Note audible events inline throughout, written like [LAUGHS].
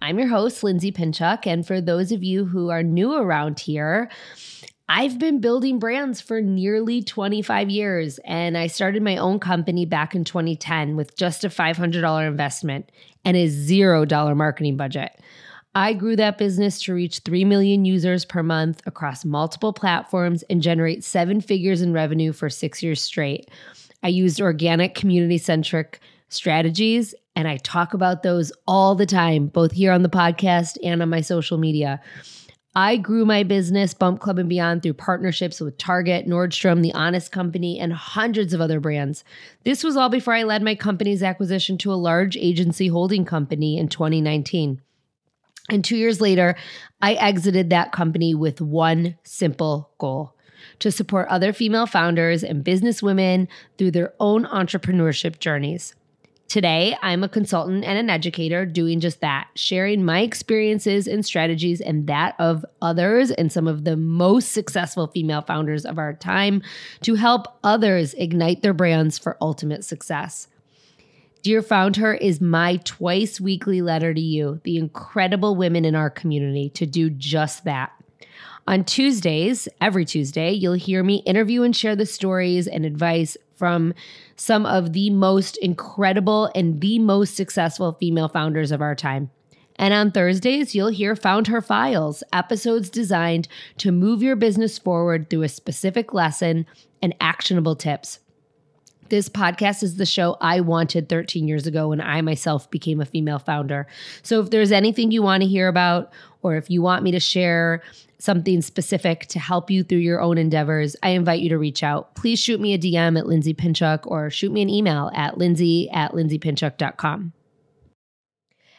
I'm your host, Lindsay Pinchuk. And for those of you who are new around here, I've been building brands for nearly 25 years, and I started my own company back in 2010 with just a $500 investment and a $0 marketing budget. I grew that business to reach 3 million users per month across multiple platforms and generate seven figures in revenue for six years straight. I used organic, community centric strategies, and I talk about those all the time, both here on the podcast and on my social media. I grew my business, Bump Club and Beyond, through partnerships with Target, Nordstrom, The Honest Company, and hundreds of other brands. This was all before I led my company's acquisition to a large agency holding company in 2019. And two years later, I exited that company with one simple goal to support other female founders and businesswomen through their own entrepreneurship journeys. Today, I'm a consultant and an educator doing just that, sharing my experiences and strategies and that of others and some of the most successful female founders of our time to help others ignite their brands for ultimate success. Dear Found Her is my twice weekly letter to you, the incredible women in our community, to do just that. On Tuesdays, every Tuesday, you'll hear me interview and share the stories and advice from some of the most incredible and the most successful female founders of our time. And on Thursdays, you'll hear Found Her Files, episodes designed to move your business forward through a specific lesson and actionable tips. This podcast is the show I wanted 13 years ago when I myself became a female founder. So if there's anything you want to hear about, or if you want me to share something specific to help you through your own endeavors, I invite you to reach out. Please shoot me a DM at Lindsay Pinchuk or shoot me an email at lindsay at lindsaypinchuk.com.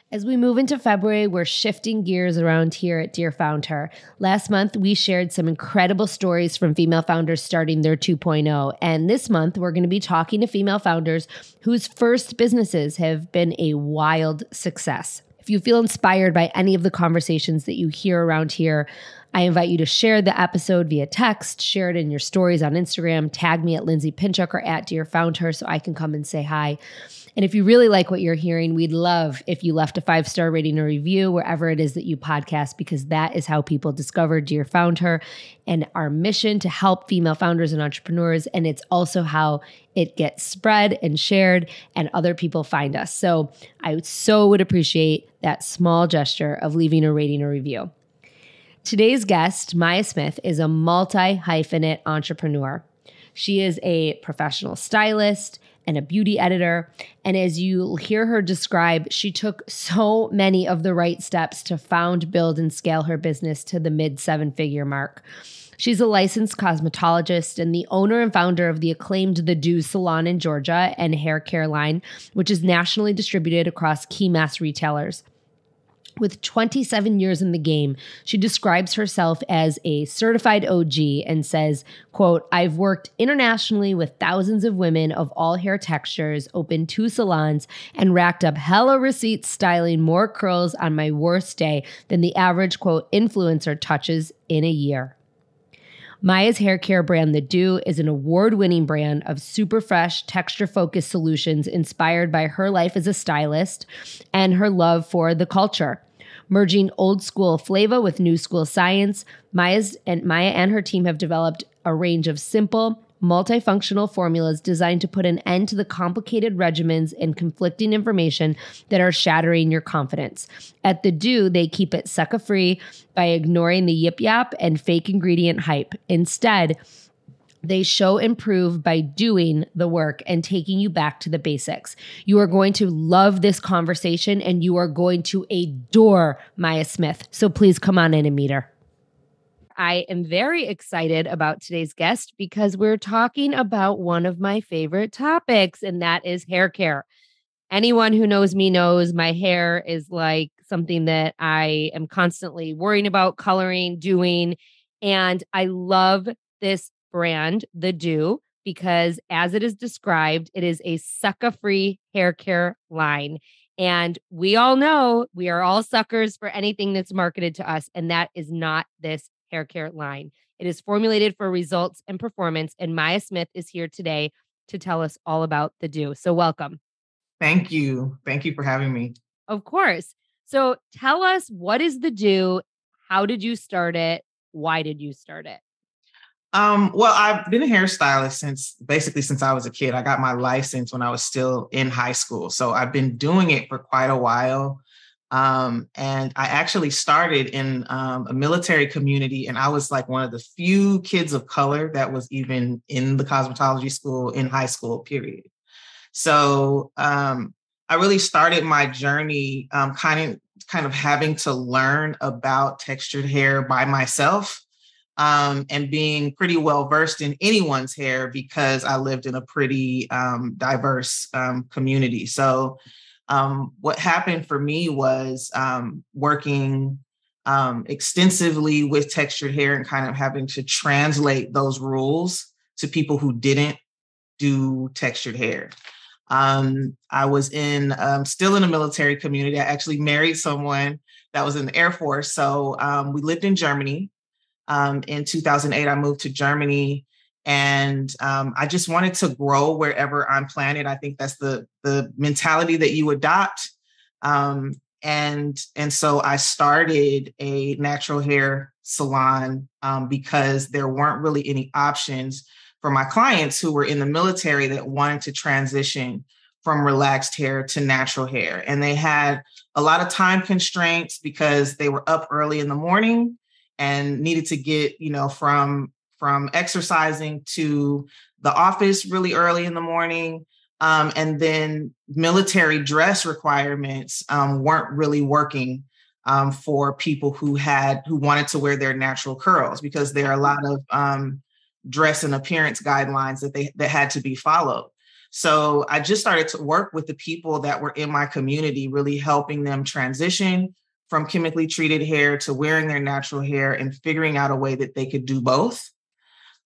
As we move into February, we're shifting gears around here at Dear Found Her. Last month, we shared some incredible stories from female founders starting their 2.0. And this month, we're going to be talking to female founders whose first businesses have been a wild success. If you feel inspired by any of the conversations that you hear around here, I invite you to share the episode via text, share it in your stories on Instagram, tag me at Lindsay Pinchuk or at Dear Found Her so I can come and say hi. And if you really like what you're hearing, we'd love if you left a five star rating or review wherever it is that you podcast, because that is how people discover Dear Found Her and our mission to help female founders and entrepreneurs. And it's also how it gets spread and shared and other people find us. So I so would appreciate that small gesture of leaving a rating or review. Today's guest, Maya Smith, is a multi hyphenate entrepreneur. She is a professional stylist and a beauty editor. And as you hear her describe, she took so many of the right steps to found, build, and scale her business to the mid seven figure mark. She's a licensed cosmetologist and the owner and founder of the acclaimed The Doux Salon in Georgia and hair care line, which is nationally distributed across key mass retailers. With 27 years in the game, she describes herself as a certified OG and says, quote, I've worked internationally with thousands of women of all hair textures, opened two salons, and racked up hella receipts styling more curls on my worst day than the average, quote, influencer touches in a year. Maya's hair care brand, The Doux, is an award winning brand of super fresh, texture focused solutions inspired by her life as a stylist and her love for the culture merging old school flavor with new school science. Maya's and Maya and her team have developed a range of simple, multifunctional formulas designed to put an end to the complicated regimens and conflicting information that are shattering your confidence. At The Doux, they keep it sucker free by ignoring the yip yap and fake ingredient hype. Instead, they show improve by doing the work and taking you back to the basics. You are going to love this conversation and you are going to adore Maya Smith. So please come on in and meet her. I am very excited about today's guest because we're talking about one of my favorite topics, and that is hair care. Anyone who knows me knows my hair is like something that I am constantly worrying about coloring, doing. And I love this brand, The Doux, because as it is described, it is a sucker free hair care line. And we all know we are all suckers for anything that's marketed to us. And that is not this hair care line. It is formulated for results and performance. And Maya Smith is here today to tell us all about the Doux. So, welcome. Thank you. Thank you for having me. Of course. So, tell us what is the Doux? How did you start it? Why did you start it? Um, well, I've been a hairstylist since basically since I was a kid. I got my license when I was still in high school. So I've been doing it for quite a while. Um, and I actually started in um, a military community, and I was like one of the few kids of color that was even in the cosmetology school in high school, period. So um, I really started my journey um, kind of kind of having to learn about textured hair by myself um, and being pretty well versed in anyone's hair because I lived in a pretty um, diverse um, community. So um, what happened for me was um, working um, extensively with textured hair and kind of having to translate those rules to people who didn't do textured hair. Um, I was in um, still in a military community. I actually married someone that was in the Air Force. So um, we lived in Germany. In 2008, I moved to Germany and um, I just wanted to grow wherever I'm planted. I think that's the the mentality that you adopt. Um, and and so I started a natural hair salon um, because there weren't really any options for my clients who were in the military that wanted to transition from relaxed hair to natural hair, and they had a lot of time constraints because they were up early in the morning and needed to get you know from from exercising to the office really early in the morning. Um, and then military dress requirements um, weren't really working um, for people who had who wanted to wear their natural curls because there are a lot of um, dress and appearance guidelines that they that had to be followed. So I just started to work with the people that were in my community, really helping them transition from chemically treated hair to wearing their natural hair and figuring out a way that they could do both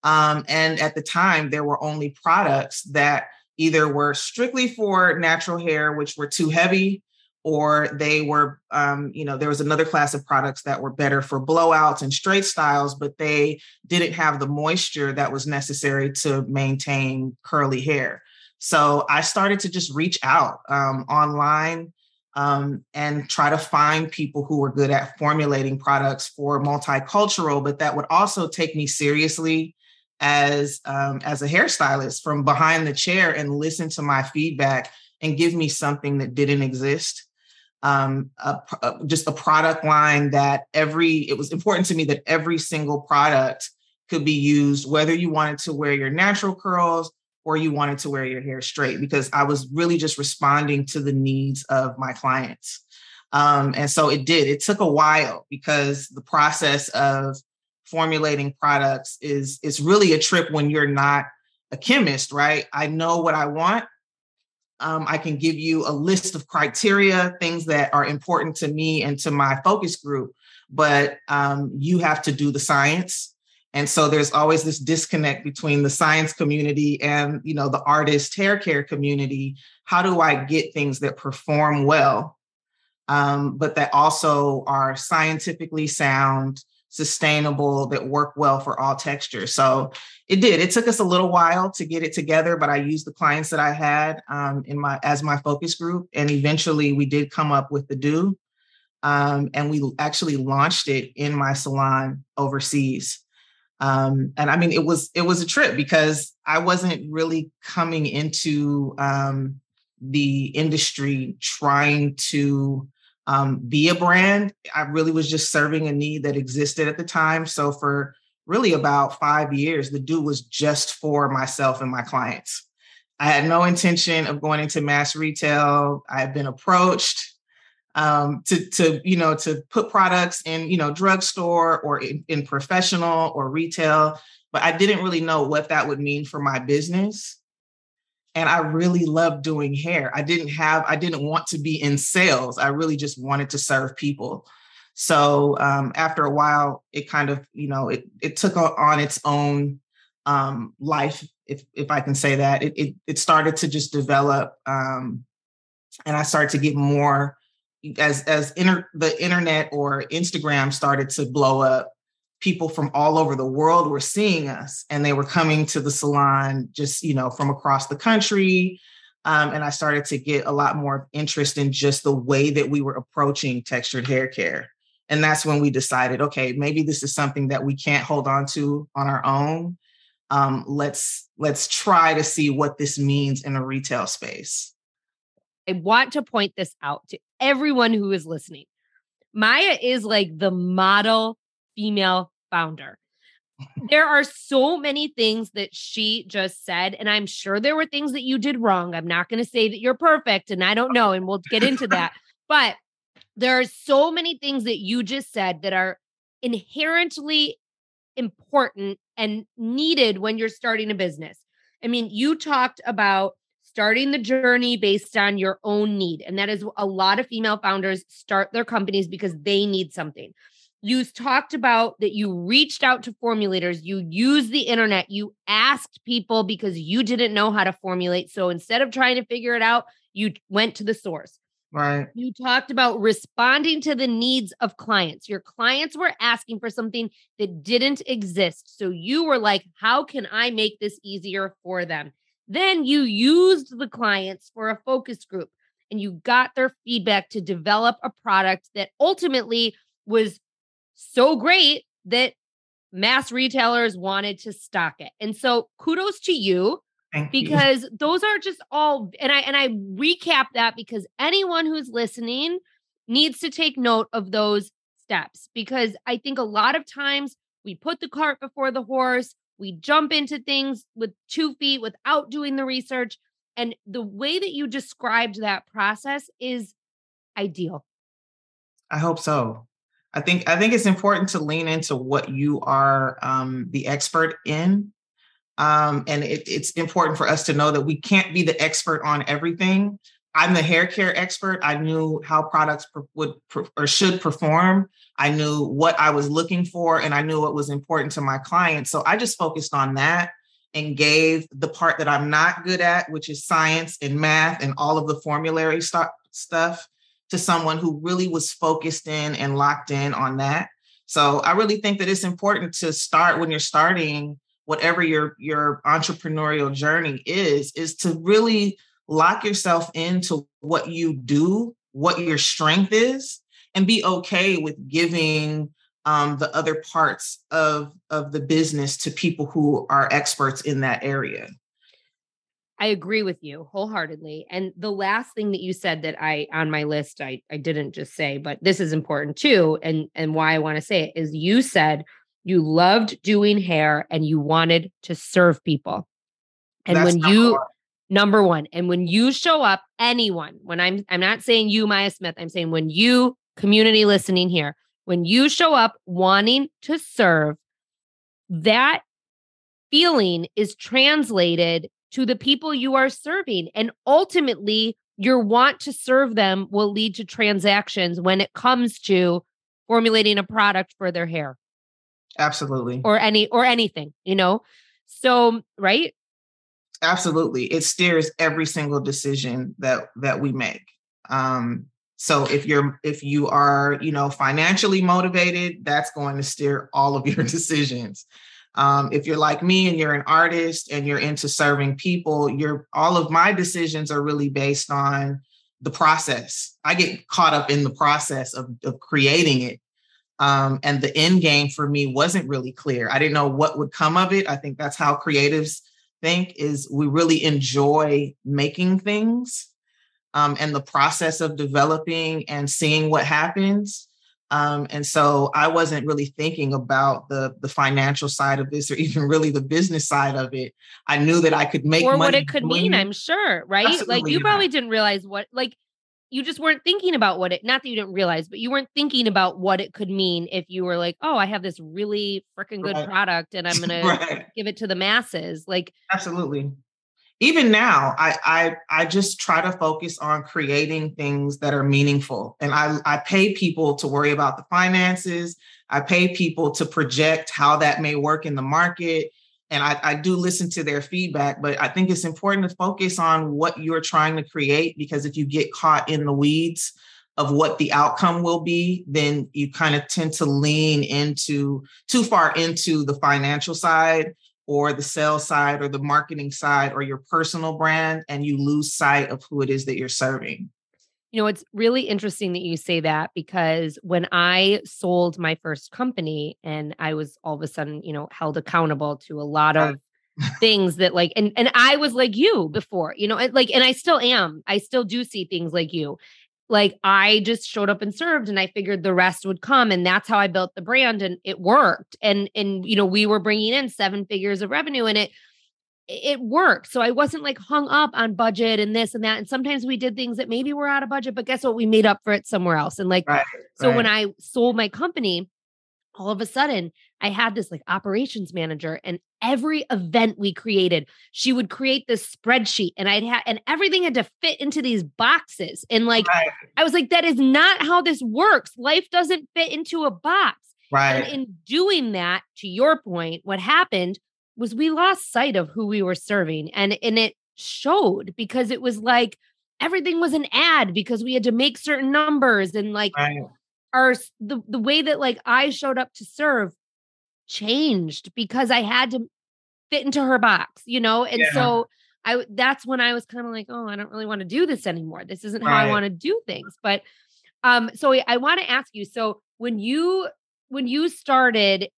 um, and at the time, there were only products that either were strictly for natural hair, which were too heavy, or they were, um, you know, there was another class of products that were better for blowouts and straight styles, but they didn't have the moisture that was necessary to maintain curly hair. So I started to just reach out um, online um, and try to find people who were good at formulating products for multicultural, but that would also take me seriously as um, as a hairstylist from behind the chair and listen to my feedback and give me something that didn't exist. Um, a, a, just a product line that every it was important to me that every single product could be used whether you wanted to wear your natural curls or you wanted to wear your hair straight because i was really just responding to the needs of my clients um, and so it did it took a while because the process of formulating products is is really a trip when you're not a chemist, right? I know what I want. Um, I can give you a list of criteria, things that are important to me and to my focus group, but um, you have to do the science. And so there's always this disconnect between the science community and you know the artist hair care community. How do I get things that perform well, um, but that also are scientifically sound, sustainable that work well for all textures. So it did. It took us a little while to get it together, but I used the clients that I had um, in my as my focus group, and eventually we did come up with the Doux um, and we actually launched it in my salon overseas. Um, and I mean, it was it was a trip because I wasn't really coming into um, the industry trying to um, be a brand. I really was just serving a need that existed at the time. So for really about five years, the Doux was just for myself and my clients. I had no intention of going into mass retail. I had been approached um, to to you know to put products in you know drugstore or in, in professional or retail, but I didn't really know what that would mean for my business. And I really loved doing hair. I didn't have I didn't want to be in sales. I really just wanted to serve people. So um, after a while, it kind of you know it it took on its own um, life, if if I can say that. It it, it started to just develop, um, and I started to get more as as inter, the internet or Instagram started to blow up, people from all over the world were seeing us, and they were coming to the salon just you know from across the country. Um, and I started to get a lot more interest in just the way that we were approaching textured hair care. And that's when we decided, okay, maybe this is something that we can't hold on to on our own. Um, let's let's try to see what this means in a retail space. I want to point this out to everyone who is listening. Maya is like the model female founder. there are so many things that she just said, and I'm sure there were things that you did wrong. I'm not going to say that you're perfect, and I don't know, and we'll get into [LAUGHS] that. But there are so many things that you just said that are inherently important and needed when you're starting a business. I mean, you talked about starting the journey based on your own need. And that is a lot of female founders start their companies because they need something. You talked about that you reached out to formulators, you used the internet, you asked people because you didn't know how to formulate. So instead of trying to figure it out, you went to the source. Right. You talked about responding to the needs of clients. Your clients were asking for something that didn't exist. So you were like, how can I make this easier for them? Then you used the clients for a focus group and you got their feedback to develop a product that ultimately was so great that mass retailers wanted to stock it. And so kudos to you Thank because you. those are just all and I and I recap that because anyone who's listening needs to take note of those steps because I think a lot of times we put the cart before the horse we jump into things with two feet without doing the research. And the way that you described that process is ideal. I hope so. I think I think it's important to lean into what you are um, the expert in, um, and it, it's important for us to know that we can't be the expert on everything. I'm the hair care expert. I knew how products would or should perform. I knew what I was looking for and I knew what was important to my clients. So I just focused on that and gave the part that I'm not good at, which is science and math and all of the formulary st- stuff, to someone who really was focused in and locked in on that. So I really think that it's important to start when you're starting whatever your your entrepreneurial journey is is to really lock yourself into what you do, what your strength is, and be okay with giving um, the other parts of of the business to people who are experts in that area. I agree with you wholeheartedly. And the last thing that you said that I on my list I I didn't just say, but this is important too and and why I want to say it is you said you loved doing hair and you wanted to serve people. And That's when you one number one. And when you show up, anyone, when I'm I'm not saying you, Maya Smith, I'm saying when you, community listening here, when you show up wanting to serve, that feeling is translated to the people you are serving. And ultimately, your want to serve them will lead to transactions when it comes to formulating a product for their hair. Absolutely. Or any or anything, you know. So, right? Absolutely. It steers every single decision that that we make. Um, so if you're if you are, you know, financially motivated, that's going to steer all of your [LAUGHS] decisions. Um, if you're like me and you're an artist and you're into serving people, you're all of my decisions are really based on the process. I get caught up in the process of, of creating it. Um, and the end game for me wasn't really clear. I didn't know what would come of it. I think that's how creatives think is we really enjoy making things um, and the process of developing and seeing what happens. Um, and so I wasn't really thinking about the the financial side of this or even really the business side of it. I knew that I could make or what it could mean. I'm sure, right? Absolutely like you probably didn't realize what like you just weren't thinking about what it not that you didn't realize but you weren't thinking about what it could mean if you were like oh i have this really freaking good right. product and i'm [LAUGHS] gonna right. give it to the masses like absolutely even now I, I i just try to focus on creating things that are meaningful and i i pay people to worry about the finances i pay people to project how that may work in the market and I, I do listen to their feedback but i think it's important to focus on what you're trying to create because if you get caught in the weeds of what the outcome will be then you kind of tend to lean into too far into the financial side or the sales side or the marketing side or your personal brand and you lose sight of who it is that you're serving. You know, it's really interesting that you say that because when I sold my first company and I was all of a sudden, you know, held accountable to a lot of things that like and and I was like you before, you know, like and I still am. I still do see things like you. Like I just showed up and served and I figured the rest would come and that's how I built the brand and it worked. And and you know we were bringing in seven figures of revenue and it it worked so I wasn't like hung up on budget and this and that and sometimes we did things that maybe were out of budget but guess what we made up for it somewhere else and like right, so right. when I sold my company all of a sudden I had this like operations manager and every event we created, she would create this spreadsheet and I'd have and everything had to fit into these boxes. And like right. I was like, that is not how this works. Life doesn't fit into a box. Right. And in doing that, to your point, what happened was we lost sight of who we were serving. And and it showed because it was like everything was an ad because we had to make certain numbers and like right our the, the way that like I showed up to serve changed because I had to fit into her box, you know? And yeah. so I that's when I was kind of like, oh, I don't really want to do this anymore. This isn't right. how I want to do things. But um, so I want to ask you, so when you when you started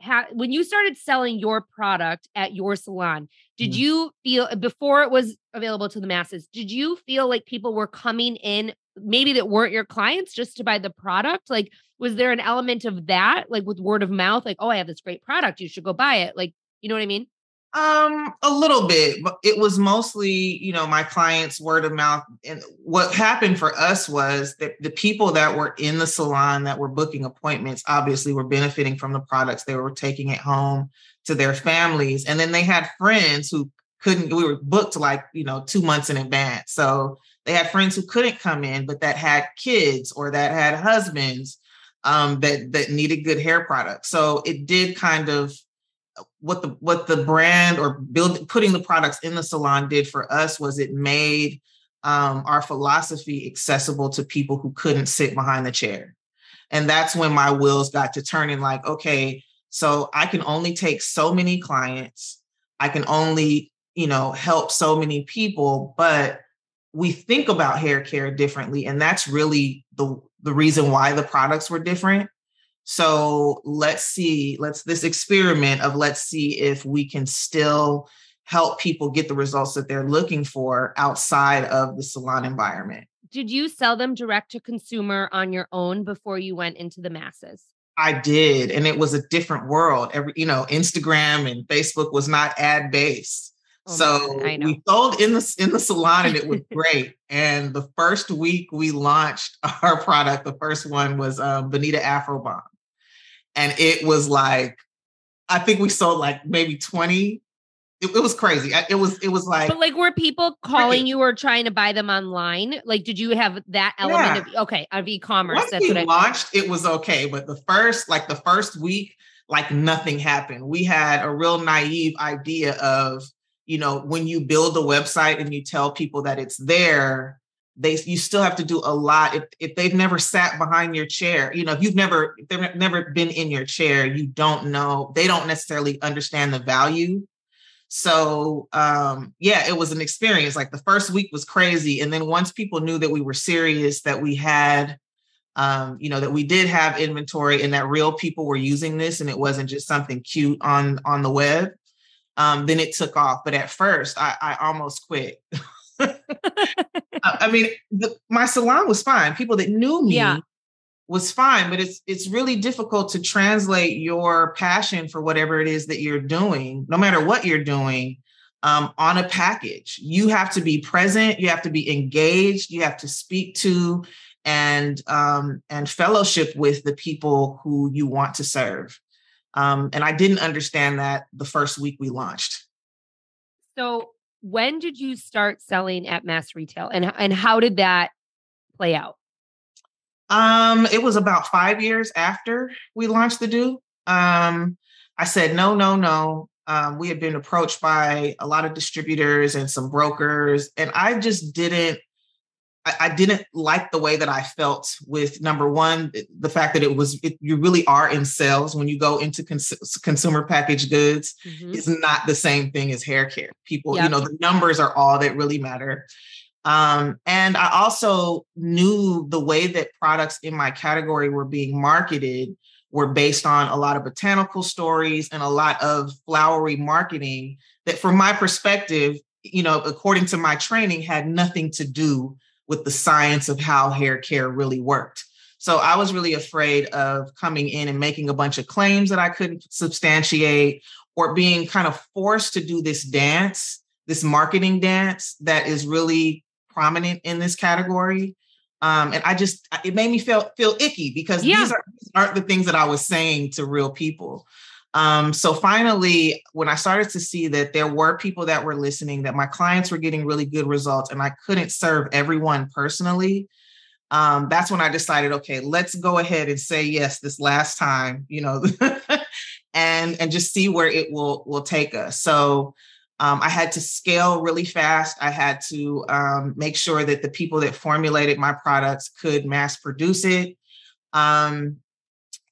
ha- when you started selling your product at your salon, did mm-hmm. you feel before it was available to the masses, did you feel like people were coming in maybe that weren't your clients just to buy the product? Like, was there an element of that, like with word of mouth, like, oh, I have this great product, you should go buy it? Like, you know what I mean? Um, a little bit, but it was mostly, you know, my clients' word of mouth. And what happened for us was that the people that were in the salon that were booking appointments obviously were benefiting from the products. They were taking it home to their families. And then they had friends who couldn't, we were booked like, you know, two months in advance. So they had friends who couldn't come in, but that had kids or that had husbands um, that that needed good hair products. So it did kind of what the what the brand or build putting the products in the salon did for us was it made um, our philosophy accessible to people who couldn't sit behind the chair. And that's when my wheels got to turning like, okay, so I can only take so many clients. I can only, you know, help so many people, but we think about hair care differently. And that's really the, the reason why the products were different. So let's see, let's this experiment of let's see if we can still help people get the results that they're looking for outside of the salon environment. Did you sell them direct to consumer on your own before you went into the masses? I did, and it was a different world. Every, you know, Instagram and Facebook was not ad based. Oh so we sold in the in the salon and it was [LAUGHS] great. and the first week we launched [LAUGHS] our product, the first one was um, Bonita Afro Bomb, and it was like I think we sold like maybe twenty. It, it was crazy. It was it was like. But like, were people calling you or trying to buy them online? Like, did you have that element yeah. of okay of e-commerce? Once That's we what I launched. It was okay, but the first like the first week, like nothing happened. We had a real naive idea of you know, when you build a website and you tell people that it's there, they you still have to do a lot. If, if they've never sat behind your chair, you know, if you've never they've never been in your chair, you don't know, they don't necessarily understand the value. So um yeah, it was an experience. Like the first week was crazy. And then once people knew that we were serious, that we had um, you know, that we did have inventory and that real people were using this and it wasn't just something cute on on the web, um, then it took off. But at first, I, I almost quit. [LAUGHS] [LAUGHS] I mean, the, my salon was fine. People that knew me yeah. was fine, but it's it's really difficult to translate your passion for whatever it is that you're doing, no matter what you're doing, um, on a package. You have to be present. You have to be engaged. You have to speak to and um, and fellowship with the people who you want to serve. Um, and I didn't understand that the first week we launched. So, when did you start selling at mass retail, and and how did that play out? Um, it was about five years after we launched the Doux. Um, I said no, no, no. Um, we had been approached by a lot of distributors and some brokers, and I just didn't. I, didn't like the way that I felt with number one, the fact that it was it, you really are in sales when you go into cons- consumer packaged goods. Mm-hmm. It's not the same thing as hair care. People, yep. you know, the numbers are all that really matter. Um, and I also knew the way that products in my category were being marketed were based on a lot of botanical stories and a lot of flowery marketing that from my perspective you know according to my training had nothing to do with the science of how hair care really worked so i was really afraid of coming in and making a bunch of claims that i couldn't substantiate or being kind of forced to do this dance this marketing dance that is really prominent in this category um, and I just it made me feel feel icky because yeah. these, are, these aren't the things that I was saying to real people. Um, so finally, when I started to see that there were people that were listening, that my clients were getting really good results, and I couldn't serve everyone personally, um, that's when I decided, okay, let's go ahead and say yes this last time, you know, [LAUGHS] and and just see where it will will take us. So um, I had to scale really fast. I had to um, make sure that the people that formulated my products could mass produce it. Um,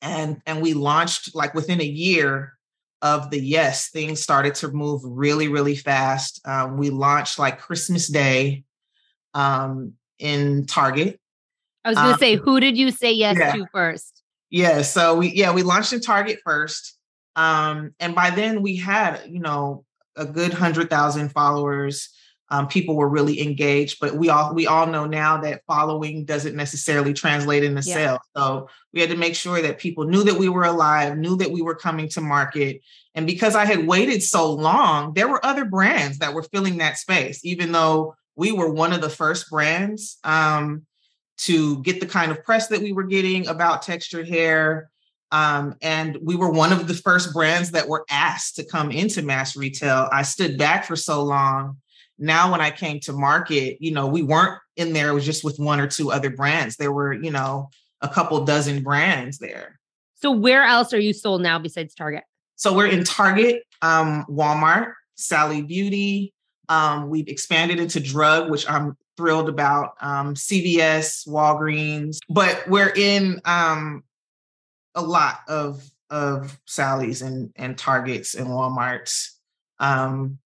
and and we launched like within a year of the yes, things started to move really really fast. Um, we launched like Christmas Day um, in Target. I was going to um, say, who did you say yes yeah. to first? Yeah, so we yeah we launched in Target first, and by then we had you know a good hundred thousand followers. Um, people were really engaged, but we all we all know now that following doesn't necessarily translate into yeah. sales. So we had to make sure that people knew that we were alive, knew that we were coming to market. And because I had waited so long, there were other brands that were filling that space, even though we were one of the first brands um, to get the kind of press that we were getting about textured hair. Um, and we were one of the first brands that were asked to come into mass retail. I stood back for so long. Now, when I came to market, you know, we weren't in there, it was just with one or two other brands. There were, you know, a couple dozen brands there. So, where else are you sold now besides Target? So, we're in Target, um, Walmart, Sally Beauty. Um, we've expanded into drug, which I'm thrilled about. Um, CVS, Walgreens, but we're in um, a lot of of Sally's and and Targets and Walmarts. Um,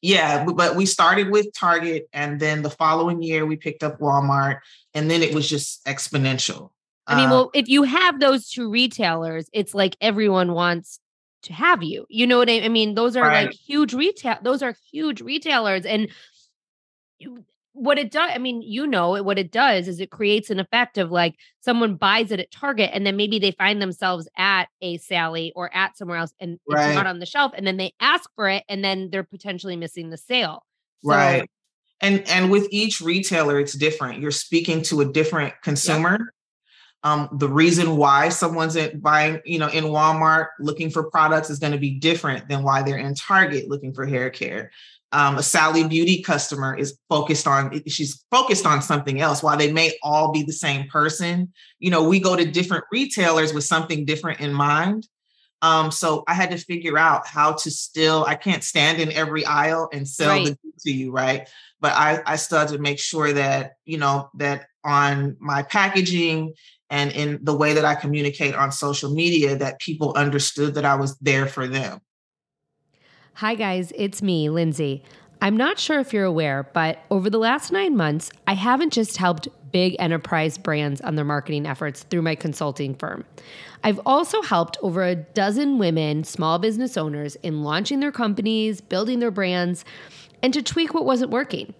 yeah, but we started with Target, and then the following year we picked up Walmart, and then it was just exponential. I mean, uh, well, if you have those two retailers, it's like everyone wants to have you. You know what I, I mean? Those are right. like huge retail. Those are huge retailers, and you, what it does, I mean, you know, what it does is it creates an effect of like someone buys it at Target and then maybe they find themselves at a Sally or at somewhere else and right. it's not on the shelf and then they ask for it and then they're potentially missing the sale. So, right. And and with each retailer, it's different. You're speaking to a different consumer. Yeah. Um, the reason why someone's in, buying, you know, in Walmart looking for products is going to be different than why they're in Target looking for hair care um, a Sally Beauty customer is focused on, she's focused on something else. While they may all be the same person, you know, we go to different retailers with something different in mind. Um, so I had to figure out how to still, I can't stand in every aisle and sell right. the to you, right? But I, I still had to make sure that, you know, that on my packaging and in the way that I communicate on social media, that people understood that I was there for them. Hi, guys, it's me, Lindsay. I'm not sure if you're aware, but over the last nine months, I haven't just helped big enterprise brands on their marketing efforts through my consulting firm. I've also helped over a dozen women, small business owners, in launching their companies, building their brands, and to tweak what wasn't working.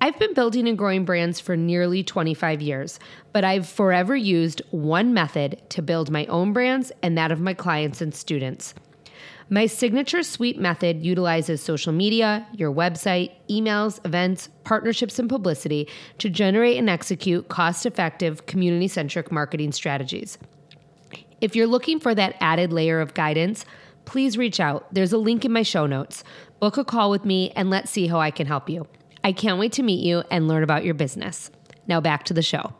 I've been building and growing brands for nearly 25 years, but I've forever used one method to build my own brands and that of my clients and students. My signature suite method utilizes social media, your website, emails, events, partnerships, and publicity to generate and execute cost effective, community centric marketing strategies. If you're looking for that added layer of guidance, please reach out. There's a link in my show notes. Book a call with me and let's see how I can help you. I can't wait to meet you and learn about your business. Now back to the show.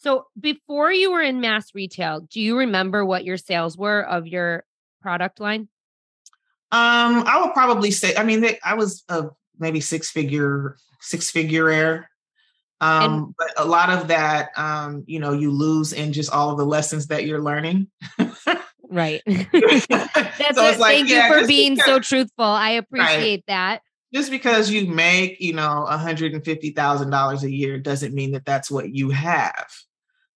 So, before you were in mass retail, do you remember what your sales were of your product line? Um, I would probably say, I mean, they, I was a maybe six figure, six figure air. Um, and, but a lot of that, um, you know, you lose in just all of the lessons that you're learning. right. [LAUGHS] That's so like, thank yeah, you for being because, so truthful. I appreciate right. that. Just because you make, you know, $150,000 a year doesn't mean that that's what you have.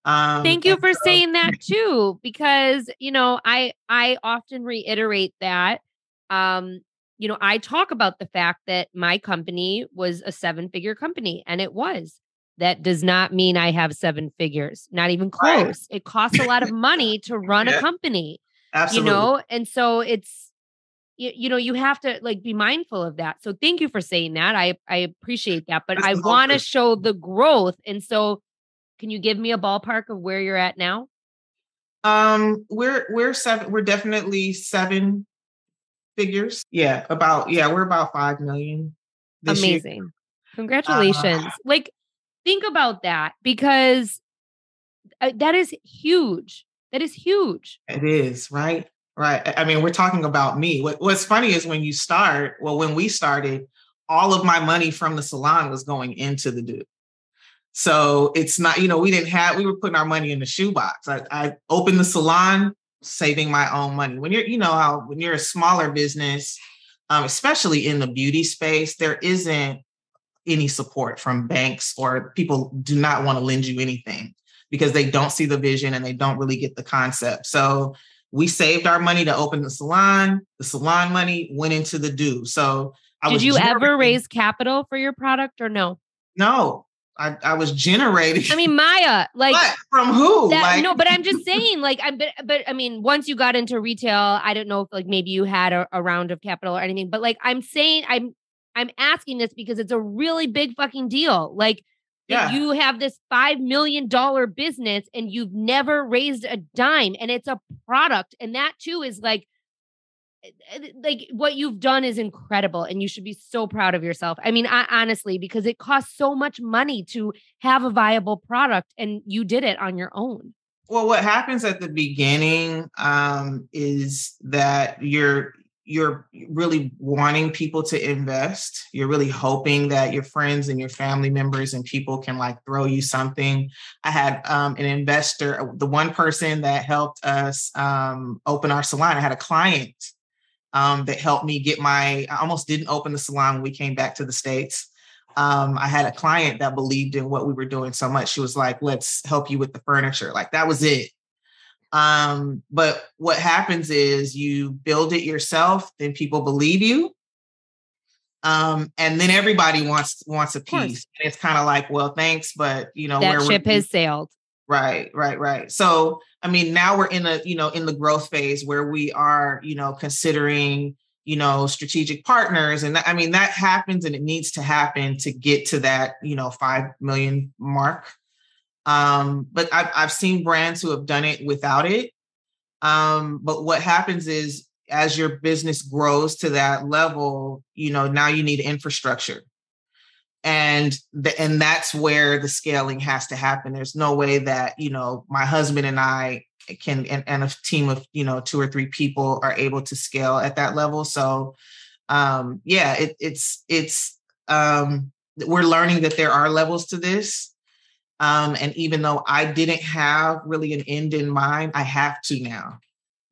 Um, Thank you for so, saying that [LAUGHS] too, because you know I I often reiterate that. Um, you know, I talk about the fact that my company was a seven figure company, and it was. That does not mean I have seven figures, not even close. It costs a lot of money to run yeah. a company. Absolutely. You know, and so it's you, you know you have to like be mindful of that so thank you for saying that i i appreciate that but i want to show the growth and so can you give me a ballpark of where you're at now? Um, we're we're seven. We're definitely seven figures. Yeah, about yeah, we're about five million. Amazing. Year. Congratulations. Uh, like, think about that because uh, that is huge. That is huge. It is, right? Right. I mean, we're talking about me. What, what's funny is when you start, well, when we started, all of my money from the salon was going into the Doux. So it's not, you know, we didn't have, we were putting our money in the shoebox. I, I opened the salon, saving my own money. When you're, you know, how when you're a smaller business, um, especially in the beauty space, there isn't any support from banks or people do not want to lend you anything because they don't see the vision and they don't really get the concept. So we saved our money to open the salon. The salon money went into the Doux. So I did you ever raise capital for your product or no? No, I, I was generating. I mean, Maya, like what? from who? That, like, no, but I'm just saying, like, I'm, but, but I mean, once you got into retail, I don't know if like maybe you had a, a round of capital or anything, but like, I'm saying, I'm, I'm asking this because it's a really big fucking deal. Like, yeah. you have this five million dollar business and you've never raised a dime, and it's a product, and that too is like like what you've done is incredible and you should be so proud of yourself. I mean, I, honestly, because it costs so much money to have a viable product and you did it on your own. Well, what happens at the beginning um, is that you're you're really wanting people to invest. You're really hoping that your friends and your family members and people can like throw you something. I had um, an investor, the one person that helped us um, open our salon. I had a client um, that helped me get my, I almost didn't open the salon when we came back to the States. Um, I had a client that believed in what we were doing so much. She was like, let's help you with the furniture. Like that was it. Um, but what happens is you build it yourself, then people believe you. Um, and then everybody wants wants a piece. And it's kind of like, well, thanks, but you know, that ship has sailed. Right, right, right. So, I mean, now we're in a, you know, in the growth phase where we are, you know, considering, you know, strategic partners. And that, I mean, that happens and it needs to happen to get to that, you know, 5 million mark. Um, but I've, I've seen brands who have done it without it. Um, but what happens is as your business grows to that level, you know, now you need infrastructure and the, and that's where the scaling has to happen. There's no way that you know my husband and i can and, and, a team of you know two or three people are able to scale at that level. So um yeah it, it's it's um we're learning that there are levels to this. Um and even though i didn't have really an end in mind i have to now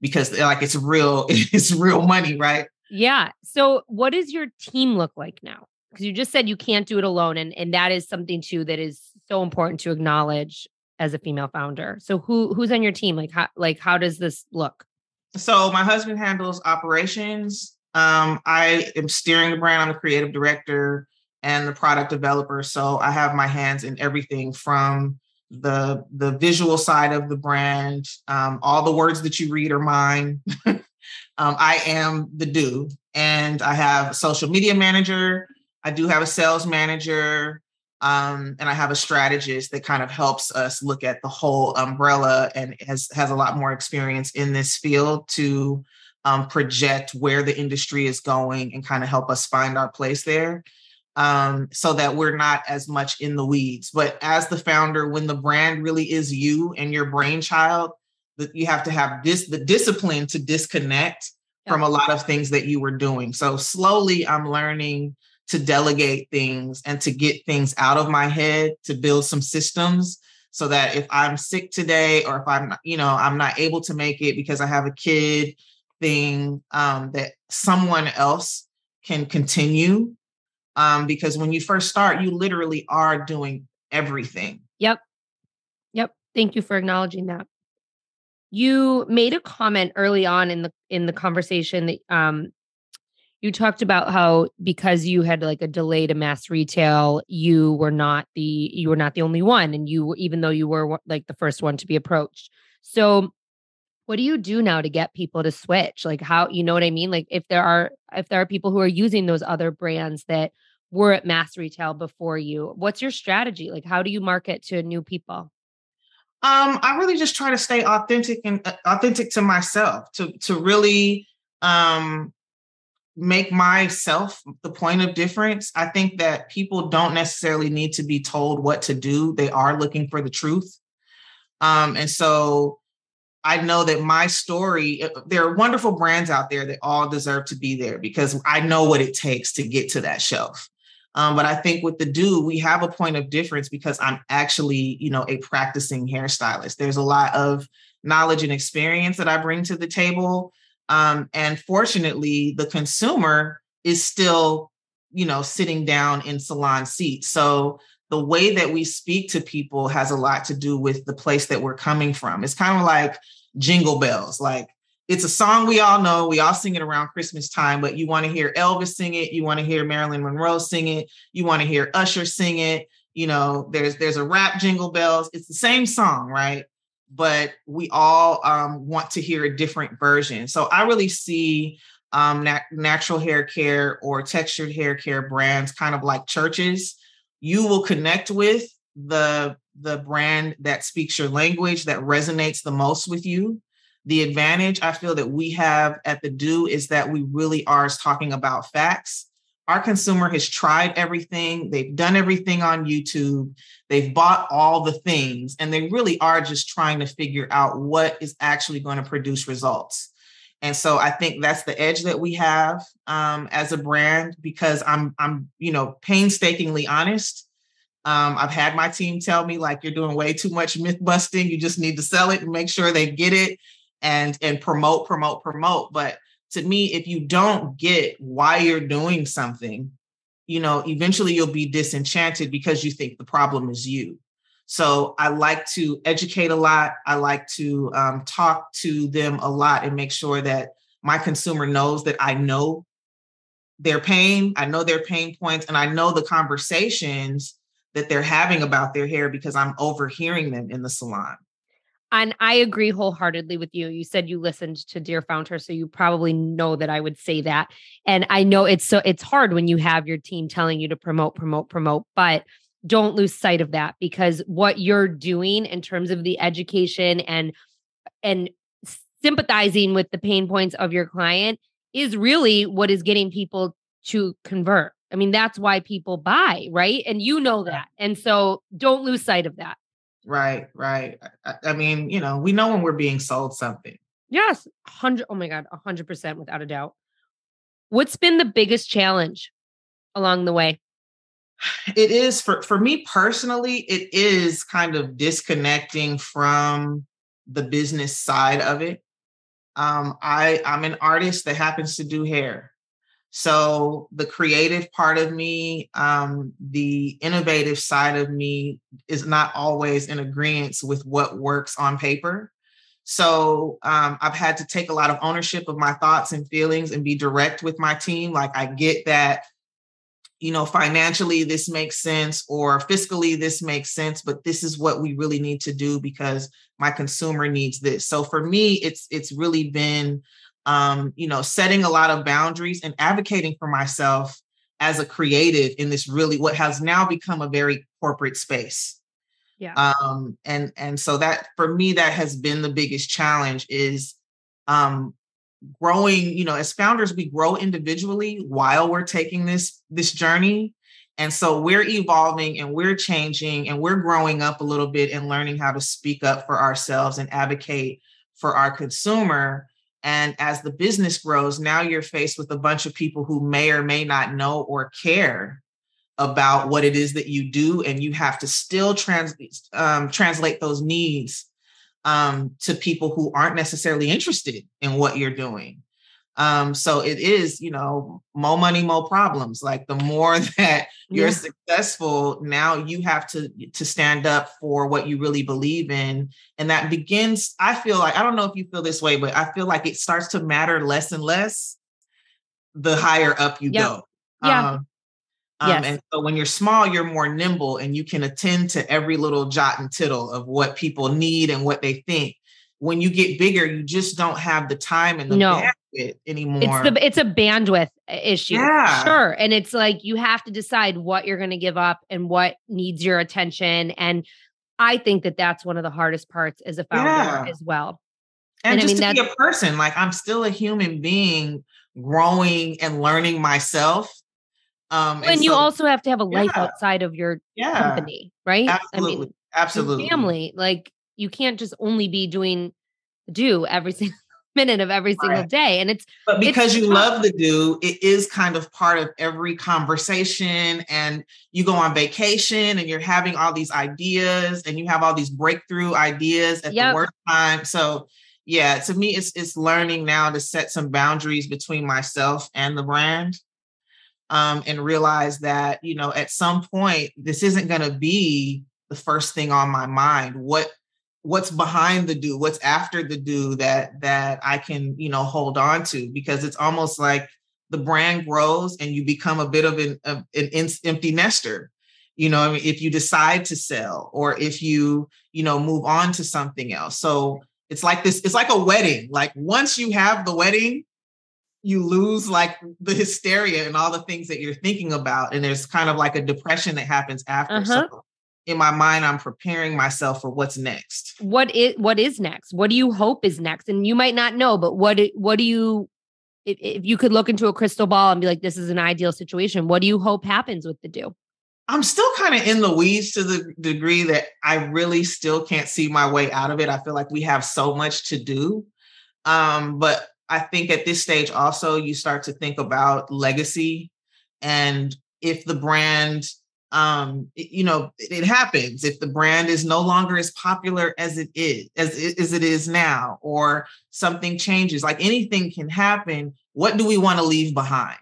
because like it's real [LAUGHS] it's real money right? Yeah. So what does your team look like now because you just said you can't do it alone and and that is something too that is so important to acknowledge as a female founder. So who who's on your team? Like how like how does this look? So my husband handles operations. Um, I am steering the brand. I'm the creative director and the product developer. So I have my hands in everything from the the visual side of the brand. Um, all the words that you read are mine. [LAUGHS] um, I am the Doux, and I have social media manager. I do have a sales manager. Um, and I have a strategist that kind of helps us look at the whole umbrella and has has a lot more experience in this field to um, project where the industry is going and kind of help us find our place there um, so that we're not as much in the weeds. But as the founder, when the brand really is you and your brainchild, that you have to have this the discipline to disconnect yeah. from a lot of things that you were doing. So slowly, I'm learning to delegate things and to get things out of my head to build some systems so that if I'm sick today or if I'm you know I'm not able to make it because I have a kid thing um, that someone else can continue um, because when you first start, you literally are doing everything. Yep. Yep. Thank you for acknowledging that. You made a comment early on in the in the conversation that um you talked about how because you had like a delay to mass retail, you were not the you were not the only one and you even though you were like the first one to be approached. So what do you do now to get people to switch? Like how you know what i mean? Like if there are if there are people who are using those other brands that were at mass retail before you what's your strategy? Like how do you market to new people? Um i really just try to stay authentic and uh, authentic to myself to to really um make myself the point of difference i think that people don't necessarily need to be told what to do they are looking for the truth um and so I know that my story, uh, there are wonderful brands out there that all deserve to be there because I know what it takes to get to that shelf. Um, but I think with the Doux, we have a point of difference because I'm actually, you know, a practicing hairstylist. There's a lot of knowledge and experience that I bring to the table. Um, and fortunately, the consumer is still, you know, sitting down in salon seats. So the way that we speak to people has a lot to do with the place that we're coming from. It's kind of like jingle bells. Like it's a song we all know. We all sing it around Christmas time, but you want to hear Elvis sing it, you want to hear Marilyn Monroe sing it, you want to hear Usher sing it. You know, there's there's a rap jingle bells. It's the same song, right? But we all um, want to hear a different version. So I really see um, nat- natural hair care or textured hair care brands kind of like churches. You will connect with the the brand that speaks your language that resonates the most with you. The advantage i feel that we have at the Doux is that we really are talking about facts our consumer has tried everything. They've done everything on youtube. They've bought all the things and they really are just trying to figure out what is actually going to produce results. And so i think that's the edge that we have um, as a brand because i'm i'm you know painstakingly honest. Um, i've had my team tell me like you're doing way too much myth busting you just need to sell it and make sure they get it and and promote promote promote. But to me if you don't get why you're doing something you know eventually you'll be disenchanted because you think the problem is you so I like to educate a lot. I like to um, talk to them a lot and make sure that my consumer knows that I know their pain, I know their pain points, and I know the conversations that they're having about their hair because I'm overhearing them in the salon. And I agree wholeheartedly with you. You said you listened to Dear Found Her, so you probably know that I would say that. And I know it's so it's hard when you have your team telling you to promote, promote, promote, but don't lose sight of that because what you're doing in terms of the education and and sympathizing with the pain points of your client is really what is getting people to convert. I mean, that's why people buy, right? And you know that. And so don't lose sight of that. Right, right. I, I mean, you know, we know when we're being sold something. Yes, 100 Oh my god, 100% without a doubt. What's been the biggest challenge along the way? [SIGHS] it is for for me personally it is kind of disconnecting from the business side of it um i i'm an artist that happens to do hair So the creative part of me, um, the innovative side of me is not always in agreement with what works on paper. So um, I've had to take a lot of ownership of my thoughts and feelings and be direct with my team. Like I get that, you know, financially this makes sense or fiscally this makes sense, but this is what we really need to do because my consumer needs this. So for me, it's it's really been um, you know, setting a lot of boundaries and advocating for myself as a creative in this really what has now become a very corporate space. Yeah. Um, and and so that for me, that has been the biggest challenge is um growing, you know, as founders, we grow individually while we're taking this this journey. And so we're evolving and we're changing and we're growing up a little bit and learning how to speak up for ourselves and advocate for our consumer. And as the business grows, now you're faced with a bunch of people who may or may not know or care about what it is that you do. And you have to still trans, um, translate those needs um, to people who aren't necessarily interested in what you're doing. Um, so it is, you know, more money, more problems. Like the more [LAUGHS] that you're yeah. successful, now you have to to stand up for what you really believe in. And that begins, I feel like, I don't know if you feel this way, but I feel like it starts to matter less and less the higher up you yep. go. Yeah. Um, um, yes. And so when you're small, you're more nimble and you can attend to every little jot and tittle of what people need and what they think. When you get bigger, you just don't have the time and the no. bandwidth anymore. It's the it's a bandwidth issue. Yeah. Sure. And it's like you have to decide what you're going to give up and what needs your attention. And I think that that's one of the hardest parts as a founder yeah. as well. And, and just I mean, to be a person, like I'm still a human being growing and learning myself um, and, and you also have to have a life yeah, outside of your yeah, company, right? Absolutely. I mean, absolutely. Family, like you can't just only be doing do every [LAUGHS] single minute of every single right. day. And it's but because it's you tough. love the Doux, it is kind of part of every conversation. And you go on vacation and you're having all these ideas and you have all these breakthrough ideas at yep. the worst time. So yeah, to me, it's it's learning now to set some boundaries between myself and the brand um, and realize that you know at some point this isn't going to be the first thing on my mind what what's behind the Doux what's after the Doux that that i can you know hold on to because it's almost like the brand grows and you become a bit of an, a, an empty nester. You know I mean, if you decide to sell or if you you know move on to something else. So it's like this it's like a wedding. Like once you have the wedding you lose like the hysteria and all the things that you're thinking about and there's kind of like a depression that happens after. Uh-huh. so in my mind i'm preparing myself for what's next. What is what is next? What do you hope is next? And you might not know but what what do you if, if you could look into a crystal ball and be like this is an ideal situation what do you hope happens with the Doux? I'm still kind of in the weeds to the degree that i really still can't see my way out of it. I feel like we have so much to do um, but I think at this stage also you start to think about legacy and if the brand um you know it happens if the brand is no longer as popular as it is as, as it is now or something changes like anything can happen what do we want to leave behind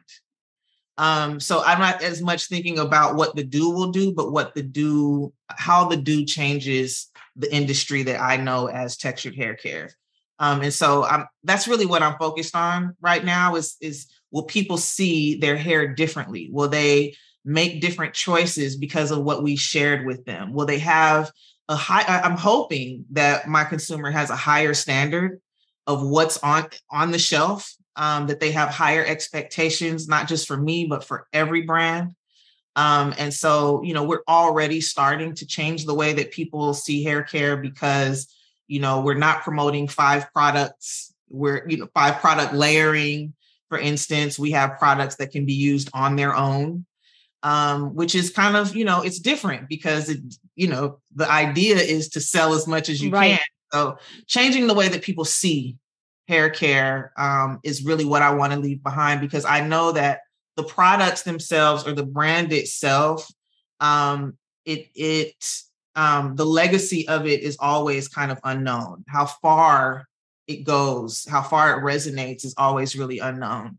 um so i'm not as much thinking about what the Doux will do but what the Doux how the Doux changes the industry that i know as textured hair care um, and so I'm, that's really what I'm focused on right now is, is will people see their hair differently? Will they make different choices because of what we shared with them? Will they have a high, I'm hoping that my consumer has a higher standard of what's on, on the shelf, um, that they have higher expectations, not just for me, but for every brand. Um, and so, you know, we're already starting to change the way that people see hair care because you know, we're not promoting five products. We're, you know, five product layering. For instance, we have products that can be used on their own, um, which is kind of, you know, it's different because it, you know, the idea is to sell as much as you right. can. So changing the way that people see hair care um, is really what I want to leave behind because I know that the products themselves or the brand itself, um, it it um, the legacy of it is always kind of unknown. How far it goes, how far it resonates is always really unknown.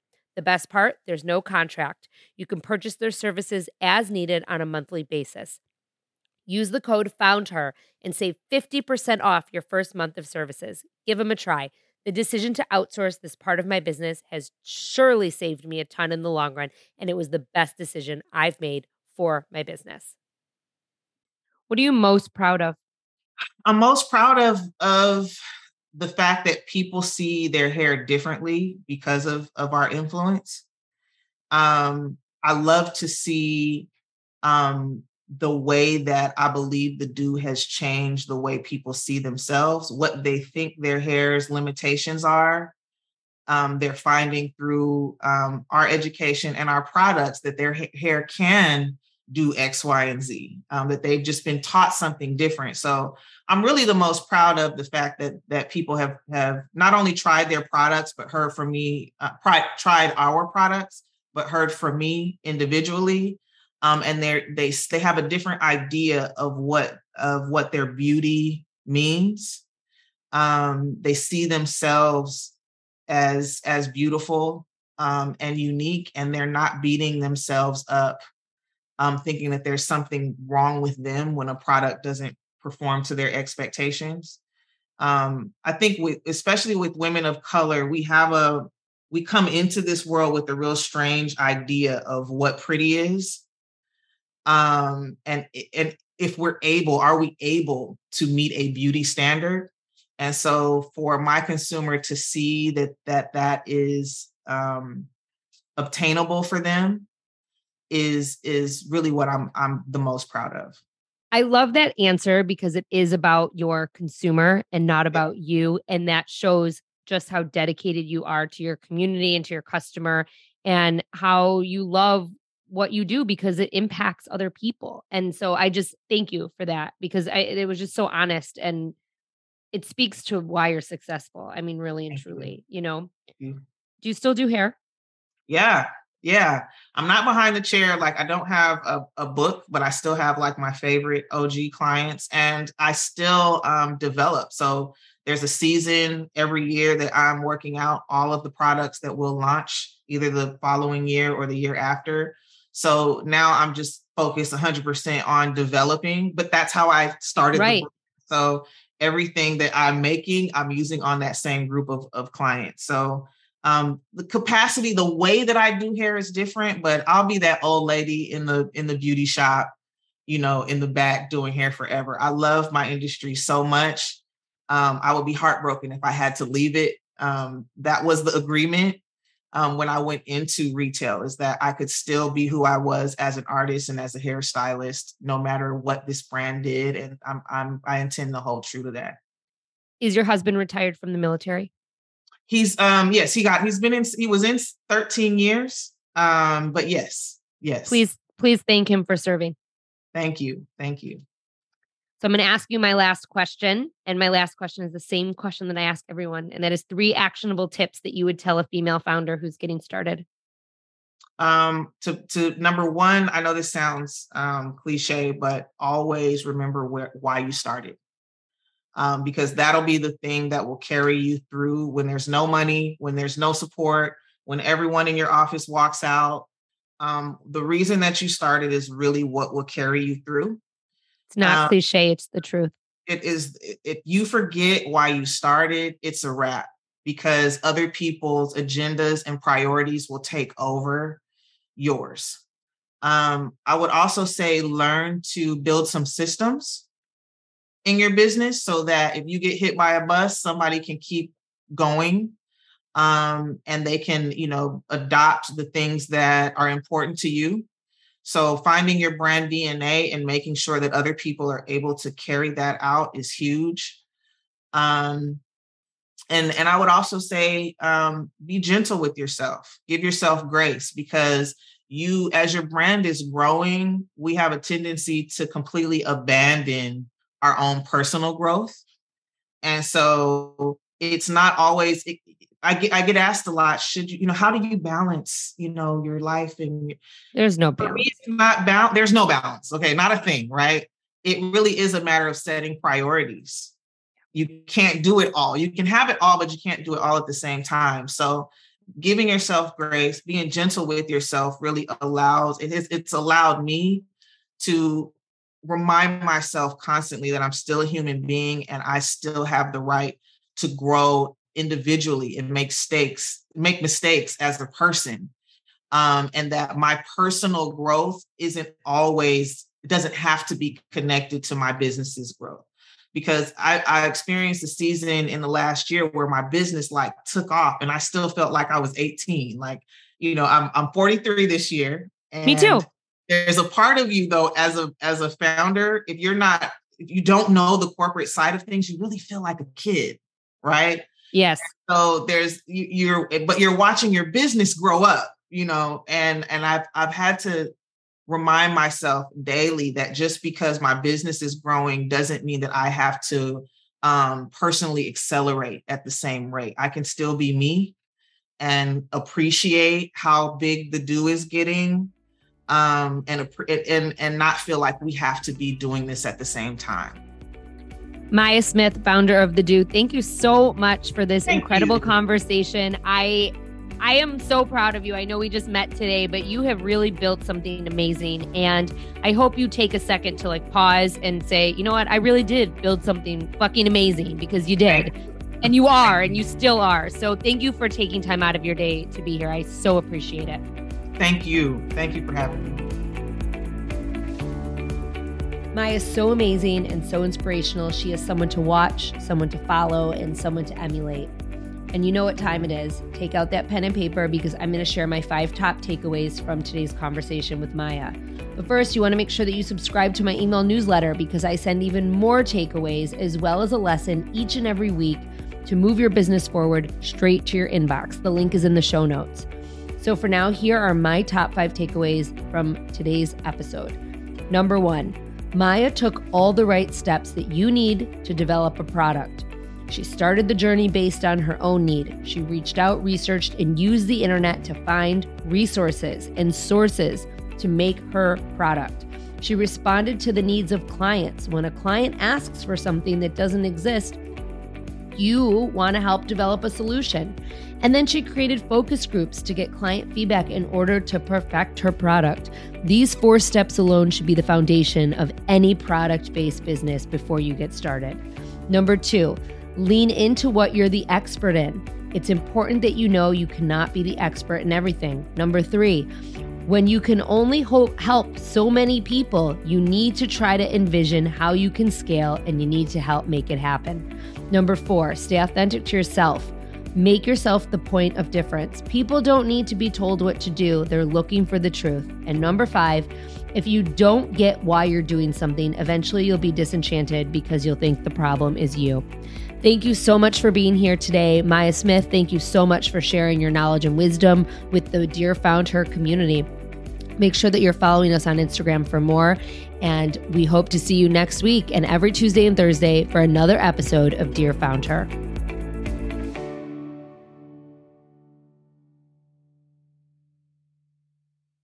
The best part there's no contract. You can purchase their services as needed on a monthly basis. Use the code FOUNDHER and save 50% off your first month of services. Give them a try. The decision to outsource this part of my business has surely saved me a ton in the long run, and it was the best decision I've made for my business. What are you most proud of? I'm most proud of of the fact that people see their hair differently because of of our influence. Um, I love to see um, the way that I believe the Doux has changed the way people see themselves, what they think their hair's limitations are. Um, they're finding through um, our education and our products that their ha- hair can do X, Y, and Z, um, that they've just been taught something different. So I'm really the most proud of the fact that that people have have not only tried their products, but heard from me, uh, tried our products, but heard from me individually. Um, and they they they have a different idea of what of what their beauty means. Um, they see themselves as as beautiful um, and unique, and they're not beating themselves up um, thinking that there's something wrong with them when a product doesn't perform to their expectations. Um, I think with especially with women of color, we have a we come into this world with a real strange idea of what pretty is. Um, and and if we're able, are we able to meet a beauty standard? And so for my consumer to see that that that is um, obtainable for them is is really what I'm I'm the most proud of. I love that answer because it is about your consumer and not about you and that shows just how dedicated you are to your community and to your customer and how you love what you do because it impacts other people. And so I just thank you for that because I, it was just so honest and it speaks to why you're successful. I mean, really and truly, you know. You. Do you still do hair? Yeah, yeah, I'm not behind the chair. Like I don't have a, a book, but I still have like my favorite OG clients and I still um, develop. So there's a season every year that I'm working out all of the products that will launch either the following year or the year after. So now I'm just focused 100% on developing, but that's how I started. Right. So everything that I'm making, I'm using on that same group of, of clients. So um the capacity the way that i do hair is different but i'll be that old lady in the in the beauty shop you know in the back doing hair forever i love my industry so much um i would be heartbroken if i had to leave it um that was the agreement um, when I went into retail is that I could still be who I was as an artist and as a hairstylist, no matter what this brand did, and I'm I'm I intend to hold true to that. Is your husband retired from the military? He's um yes, he got he's been in he was in 13 years. Um, but yes, yes. Please, please thank him for serving. Thank you. Thank you. So I'm going to ask you my last question. And my last question is the same question that I ask everyone. And that is three actionable tips that you would tell a female founder who's getting started. Um, to to number one, I know this sounds um cliche, but always remember where why you started um, because that'll be the thing that will carry you through when there's no money, when there's no support, when everyone in your office walks out. Um, the reason that you started is really what will carry you through. It's not um, cliche, it's the truth. It is, if you forget why you started, it's a wrap because other people's agendas and priorities will take over yours. Um, I would also say learn to build some systems in your business so that if you get hit by a bus, somebody can keep going um, and they can, you know, adopt the things that are important to you. So finding your brand DNA and making sure that other people are able to carry that out is huge. Um, and and I would also say um, be gentle with yourself. Give yourself grace because you, as your brand is growing, we have a tendency to completely abandon our own personal growth. And so it's not always it, I get I get asked a lot, should you, you know, how do you balance, you know, your life and there's no balance. Me, it's not balance. There's no balance. Okay, not a thing, right? It really is a matter of setting priorities. You can't do it all. You can have it all, but you can't do it all at the same time. So giving yourself grace, being gentle with yourself really allows it is it's allowed me to remind myself constantly that I'm still a human being and I still have the right to grow individually and make mistakes, make mistakes as a person. Um, and that my personal growth isn't always, it doesn't have to be connected to my business's growth. Because I, I experienced a season in the last year where my business like took off and I still felt like I was 18. Like, you know, I'm I'm 43 this year. Me too there's a part of you though as a as a founder if you're not if you don't know the corporate side of things you really feel like a kid right? Yes. So there's you, you're but you're watching your business grow up you know and and i've i've had to remind myself daily that just because my business is growing doesn't mean that i have to um personally accelerate at the same rate. I can still be me and appreciate how big the Doux is getting um, and, and, and not feel like we have to be doing this at the same time. Maya Smith, founder of The Doux, thank you so much for this thank incredible you. conversation. I I am so proud of you. I know we just met today, but you have really built something amazing. And I hope you take a second to like pause and say, you know what? I really did build something fucking amazing because you did. And you are, and you still are. So thank you for taking time out of your day to be here. I so appreciate it. Thank you. Thank you for having me. Maya is so amazing and so inspirational. She is someone to watch, someone to follow, and someone to emulate. And you know what time it is. Take out that pen and paper because I'm going to share my five top takeaways from today's conversation with Maya. But first, you want to make sure that you subscribe to my email newsletter because I send even more takeaways as well as a lesson each and every week to move your business forward straight to your inbox. The link is in the show notes. So for now, here are my top five takeaways from today's episode. Number one, Maya took all the right steps that you need to develop a product. She started the journey based on her own need. She reached out, researched, and used the internet to find resources and sources to make her product. She responded to the needs of clients. When a client asks for something that doesn't exist, you want to help develop a solution. And then she created focus groups to get client feedback in order to perfect her product. These four steps alone should be the foundation of any product based business before you get started. Number two, lean into what you're the expert in. It's important that you know you cannot be the expert in everything. Number three, when you can only hope, help so many people, you need to try to envision how you can scale and you need to help make it happen. Number four, stay authentic to yourself. Make yourself the point of difference. People don't need to be told what to do, they're looking for the truth. And number five, if you don't get why you're doing something, eventually you'll be disenchanted because you'll think the problem is you. Thank you so much for being here today. Maya Smith, thank you so much for sharing your knowledge and wisdom with the Dear Found Her community. Make sure that you're following us on Instagram for more. And we hope to see you next week and every Tuesday and Thursday for another episode of Dear Found Her.